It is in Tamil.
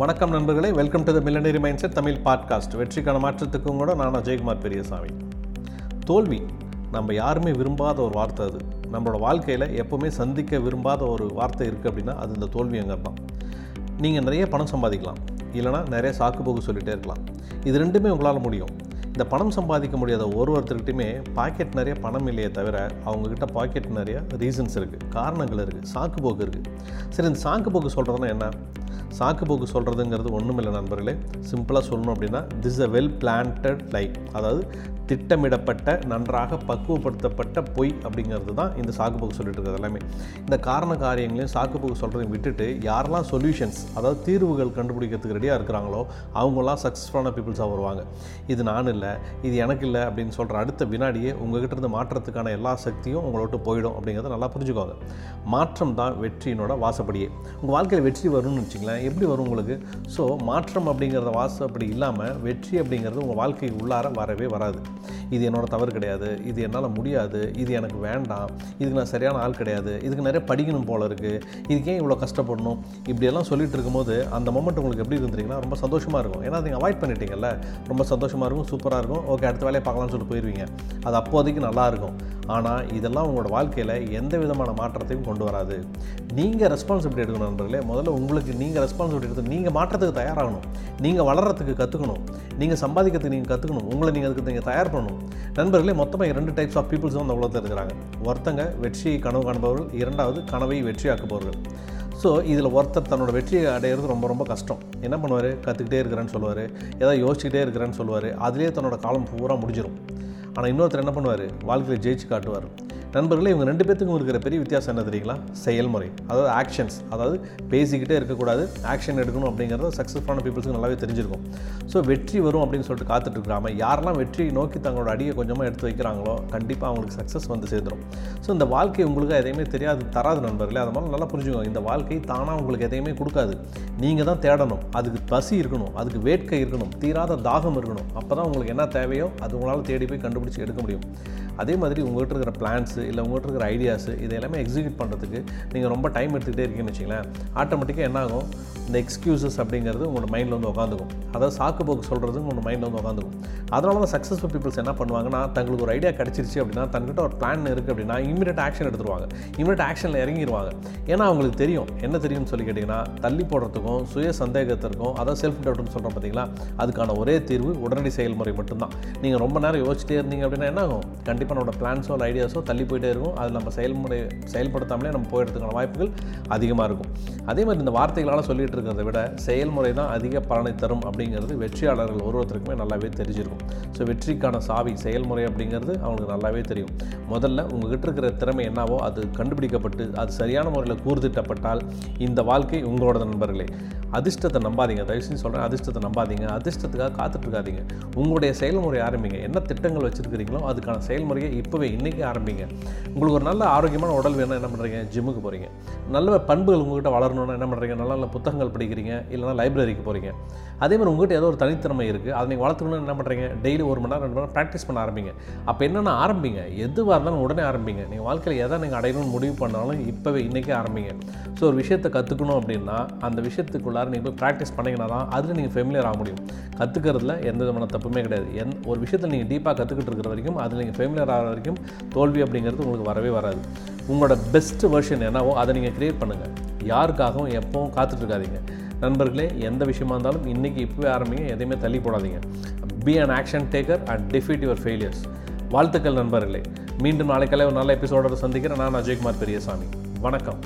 வணக்கம் நண்பர்களே welcome to the millionaire mindset Tamil podcast வெற்றிக்கான மாற்றத்துக்கும் கூட நான் அஜயகுமார் பெரியசாமி. தோல்வி நம்ம யாருமே விரும்பாத ஒரு வார்த்தை அது. நம்மளோட வாழ்க்கையில் எப்போவுமே சந்திக்க விரும்பாத ஒரு வார்த்தை இருக்குது அப்படின்னா அது இந்த தோல்விங்கிறது தான் நீங்கள் நிறைய பணம் சம்பாதிக்கலாம். இல்லைனா நிறைய சாக்கு போக்கு சொல்லிகிட்டே இருக்கலாம். இது ரெண்டுமே உங்களால் முடியும். இந்த பணம் சம்பாதிக்க முடியாத ஒரு ஒருத்தர்கிட்டையுமே பாக்கெட் நிறைய பணம் இல்லையே தவிர அவங்கக்கிட்ட பாக்கெட் நிறைய ரீசன்ஸ் இருக்குது காரணங்கள் இருக்குது சாக்கு போக்கு இருக்குது சரி இந்த சாக்கு போக்கு சொல்கிறதுனா என்ன? சாக்கு போக்கு சொல்கிறதுங்கிறது ஒன்றும் இல்லை நண்பர்களே சிம்பிளாக சொல்லணும் அப்படின்னா this a well planned lie அதாவது திட்டமிடப்பட்ட நன்றாக பக்குவப்படுத்தப்பட்ட பொய் அப்படிங்கிறது தான் இந்த சாக்கு போக்கு சொல்லிட்டு இருக்கிறது எல்லாமே. இந்த காரண காரியங்களையும் சாக்கு போக்கு சொல்கிறதையும் விட்டுட்டு யாரெல்லாம் சொல்யூஷன்ஸ் அதாவது தீர்வுகள் கண்டுபிடிக்கிறதுக்கு ரெடியாக இருக்கிறாங்களோ அவங்களாம் சக்ஸஸ்ஃபுல்லான பீப்புள்ஸாக வருவாங்க. இது நான் இல்லை இது எனக்கு இல்லை அப்படின்னு சொல்கிற அடுத்த வினாடியே உங்ககிட்ட இருந்து மாற்றத்துக்கான எல்லா சக்தியும் உங்களை விட்டு போயிடும் அப்படிங்கிறத நல்லா புரிஞ்சுக்கோங்க. மாற்றம் தான் வெற்றியினோட வாசப்படியே. உங்கள் வாழ்க்கையில் வெற்றி வரும்னு வச்சுங்களேன் எப்படி வரும் உங்களுக்கு? ஸோ மாற்றம் அப்படிங்கிறத வாசப்படி இல்லாமல் வெற்றி அப்படிங்கிறது உங்கள் வாழ்க்கைக்கு உள்ளார வரவே வராது. இது என்னோடய தவறு கிடையாது. இது என்னால் முடியாது. இது எனக்கு வேண்டாம். இதுக்கு நான் சரியான ஆள் கிடையாது. இதுக்கு நிறைய படிக்கணும் போல இருக்குது இதுக்கு ஏன் இவ்வளோ கஷ்டப்படணும்? இப்படியெல்லாம் சொல்லிட்டு இருக்கும்போது அந்த மொமெண்ட் உங்களுக்கு எப்படி இருந்துறீங்கன்னா ரொம்ப சந்தோஷமாக இருக்கும். ஏன்னா நீங்கள் அவாய்ட் பண்ணிட்டீங்கல்ல? ரொம்ப சந்தோஷமாக இருக்கும் சூப்பராக இருக்கும். ஓகே அடுத்த வேலையை பார்க்கலாம்னு சொல்லிட்டு போயிடுவீங்க அது அப்போதைக்கு நல்லாயிருக்கும் ஆனால் இதெல்லாம் உங்களோட வாழ்க்கையில் எந்த விதமான மாற்றத்தையும் கொண்டு வராது. நீங்கள் ரெஸ்பான்சிபிலிட்டி எடுக்கணும் நண்பர்களே. முதல்ல உங்களுக்கு நீங்கள் ரெஸ்பான்சிபிலிட்டி எடுத்து நீங்கள் மாற்றத்துக்கு தயாராகணும். நீங்கள் வளர்கிறதுக்கு கற்றுக்கணும் நீங்கள் சம்பாதிக்கிறதுக்கு நீங்கள் கற்றுக்கணும் உங்களை நீங்கள் அதுக்கு நீங்கள் தயார் பண்ணணும். நண்பர்களே மொத்தமாக ரெண்டு டைப்ஸ் ஆஃப் பீப்புள்ஸ் தான் அந்த உலகத்தில் இருக்கிறாங்க. ஒருத்தங்க வெற்றியை கனவு காண்பவர்கள். இரண்டாவது கனவை வெற்றியாக்குபவர்கள். ஸோ இதில் ஒருத்தர் தன்னோட வெற்றியை அடையிறது ரொம்ப ரொம்ப கஷ்டம். என்ன பண்ணுவார்? கற்றுக்கிட்டே இருக்கிறேன்னு சொல்லுவார். ஏதாவது யோசிச்சுக்கிட்டே இருக்கிறேன்னு சொல்லுவார். அதுலேயே தன்னோட காலம் பூரா முடிஞ்சிடும் ஆனால் இன்னொருத்தர் என்ன பண்ணுவார்? வாழ்க்கையில் ஜெயிச்சு காட்டுவார். நண்பர்களே இவங்க ரெண்டு பேர்த்துக்கும் இருக்கிற பெரிய வித்தியாசம் என்ன தெரியுங்களா? செயல்முறை. அதாவது ஆக்ஷன்ஸ் அதாவது பேசிக்கிட்டே இருக்கக்கூடாது ஆக்ஷன் எடுக்கணும் அப்படிங்கிறது சக்ஸஸ்ஃபுல்லான பீப்புள்ஸுக்கு நல்லாவே தெரிஞ்சிருக்கும். ஸோ வெற்றி வரும் அப்படின்னு சொல்லிட்டு காத்துட்டு இருக்காமல் யாரெல்லாம் வெற்றியை நோக்கி தங்களோட அடியை கொஞ்சமாக எடுத்து வைக்கிறாங்களோ கண்டிப்பாக அவங்களுக்கு சக்ஸஸ் வந்து சேர்ந்துடும் ஸோ இந்த வாழ்க்கை உங்களுக்கு எதையுமே தெரியாது தராது நண்பர்களே. அது மாதிரி நல்லா புரிஞ்சுக்கோங்க. இந்த வாழ்க்கை தானாக உங்களுக்கு எதையுமே கொடுக்காது. நீங்கள் தான் தேடணும். அதுக்கு பசி இருக்கணும். அதுக்கு வேட்கை இருக்கணும். தீராத தாகம் இருக்கணும். அப்போ தான் உங்களுக்கு என்ன தேவையோ அது உங்களால் தேடி போய் கண்டுபிடிச்சி எடுக்க முடியும். அதே மாதிரி உங்கள்கிட்ட இருக்கிற பிளான்ஸு இல்லை உங்கள்கிட்ட இருக்கிற ஐடியாஸு இது எல்லாமே எக்ஸிக்யூட் பண்ணுறதுக்கு நீங்கள் ரொம்ப டைம் எடுத்துக்கிட்டே இருக்கீங்கன்னு வச்சிங்களேன் ஆட்டோமேட்டிக்காக என்ன ஆகும் இந்த எக்ஸ்கியூசஸ் அப்படிங்கிறது உங்களோட மைண்டில் வந்து உட்காந்துக்கும் அதாவது சாக்கு போக்கு சொல்கிறது உங்களோட மைண்டில் வந்து உட்காந்துக்கும் அதனால தான் சக்ஸஸ்ஃபுல் பீப்புள்ஸ் என்ன பண்ணுவாங்கன்னா தங்களுக்கு ஒரு ஐடியா கிடச்சிருச்சு அப்படின்னா தங்கிட்ட ஒரு பிளான் இருக்குது அப்படின்னா இமீடியட் ஆக்ஷன் எடுத்துருவாங்க. இமீடியட் ஆக்ஷனில் இறங்கிடுவாங்க ஏன்னா அவங்களுக்கு தெரியும். என்ன தெரியும்னு சொல்லி கேட்டிங்கன்னா தள்ளி போடுறதுக்கும் சுய சந்தேகத்திற்கும் அதாவது செல்ஃப் டவுட்னு சொல்கிறோம் பார்த்தீங்களா அதுக்கான ஒரே தீர்வு உடனடி செயல்முறை மட்டும்தான். நீங்கள் ரொம்ப நேரம் யோசிச்சிட்டே இருந்தீங்க அப்படின்னா என்ன ஆகும்? கண்டிப்பாக நம்மளோட பிளான்ஸோ இல்லை ஐடியாஸோ தள்ளி போயிட்டே இருக்கும். அது நம்ம செயல்முறை செயல்படுத்தாமலே நம்ம போயிடுறதுக்கான வாய்ப்புகள் அதிகமாக இருக்கும். அதே மாதிரி இந்த வார்த்தைகளால் சொல்லிட்டு இருக்கிறத விட செயல்முறை தான் அதிக பலனை தரும் அப்படிங்கிறது வெற்றியாளர்கள் ஒரு ஒருத்தருக்குமே நல்லாவே தெரிஞ்சிருக்கும். ஸோ வெற்றிக்கான சாவி செயல்முறை அப்படிங்கிறது அவங்களுக்கு நல்லாவே தெரியும். முதல்ல உங்ககிட்ட இருக்கிற திறமை என்னவோ அது கண்டுபிடிக்கப்பட்டு அது சரியான முறையில் கூர்திட்டப்பட்டால் இந்த வாழ்க்கை உங்களோட நண்பர்களே. அதிர்ஷ்டத்தை நம்பாதீங்க. தயவு செஞ்சு சொல்கிறேன் அதிர்ஷ்டத்தை நம்பாதீங்க. அதிர்ஷ்டத்துக்காக காத்துட்ருக்காதீங்க. உங்களுடைய செயல்முறை ஆரம்பிங்க. என்ன திட்டங்கள் வச்சுருக்கிறீங்களோ அதுக்கான செயல்முறையை இப்போவே இன்றைக்கி ஆரம்பிங்க. உங்களுக்கு ஒரு நல்ல ஆரோக்கியமான உடல் வேணும் என்ன பண்ணுறீங்க ஜிம்முக்கு போகிறீங்க நல்ல பண்புகள் உங்கள்கிட்ட வளரணும்னா என்ன பண்ணுறீங்க நல்ல நல்ல புத்தகங்கள் படிக்கிறீங்க இல்லைனா லைப்ரரிக்கு போகிறீங்க அதே மாதிரி உங்கள்கிட்ட ஏதோ ஒரு தனித்திறமை இருக்குது அதை நீங்கள் வளர்த்துக்கணும்னு என்ன பண்ணுறீங்க டெய்லி ஒரு மணி நேரம் ரெண்டு மணி நேரம் ப்ராக்டிஸ் பண்ண ஆரம்பிங்க. அப்போ என்னென்ன ஆரம்பிங்க? எதுவாக இருந்தாலும் உடனே ஆரம்பிங்க. நீங்கள் வாழ்க்கையில் எதை நீங்கள் அடையணும்னு முடிவு பண்ணாலும் இப்போவே இன்றைக்கே ஆரம்பிங்க. ஸோ ஒரு விஷயத்தை கற்றுக்கணும் அப்படின்னா அந்த விஷயத்துக்குள்ளார நீங்கள் போய் ப்ராக்டிஸ் பண்ணிங்கன்னா தான் அதில் நீங்கள் ஃபெமிலியர் ஆக முடியும். கற்றுக்கிறதுல எந்த விதமான தப்புமே கிடையாது. எந் ஒரு விஷயத்தில் நீங்கள் டீப்பாக கற்றுக்கிட்டு இருக்கிற வரைக்கும் அதில் நீங்கள் ஃபெமிலியர் ஆகிற வரைக்கும் தோல்வி அப்படிங்கிறது உங்களுக்கு வரவே வராது. உங்களோட பெஸ்ட் வெர்ஷன் என்னவோ அதை நீங்கள் க்ரியேட் பண்ணுங்கள் யாருக்காகவும் எப்பவும் காத்துட்ருக்காதீங்க. நண்பர்களே எந்த விஷயமா இருந்தாலும் இன்றைக்கி இப்போவே ஆரம்பிங்க. எதையுமே தள்ளி போடாதீங்க. Be an action taker and defeat your failures வாழ்த்துக்கள் நண்பர்களே. மீண்டும் நாளைக்கெல்லாம் ஒரு நல்ல எபிசோடோட சந்திக்கிறேன். நான் அஜய்குமார் பெரியசாமி. வணக்கம்.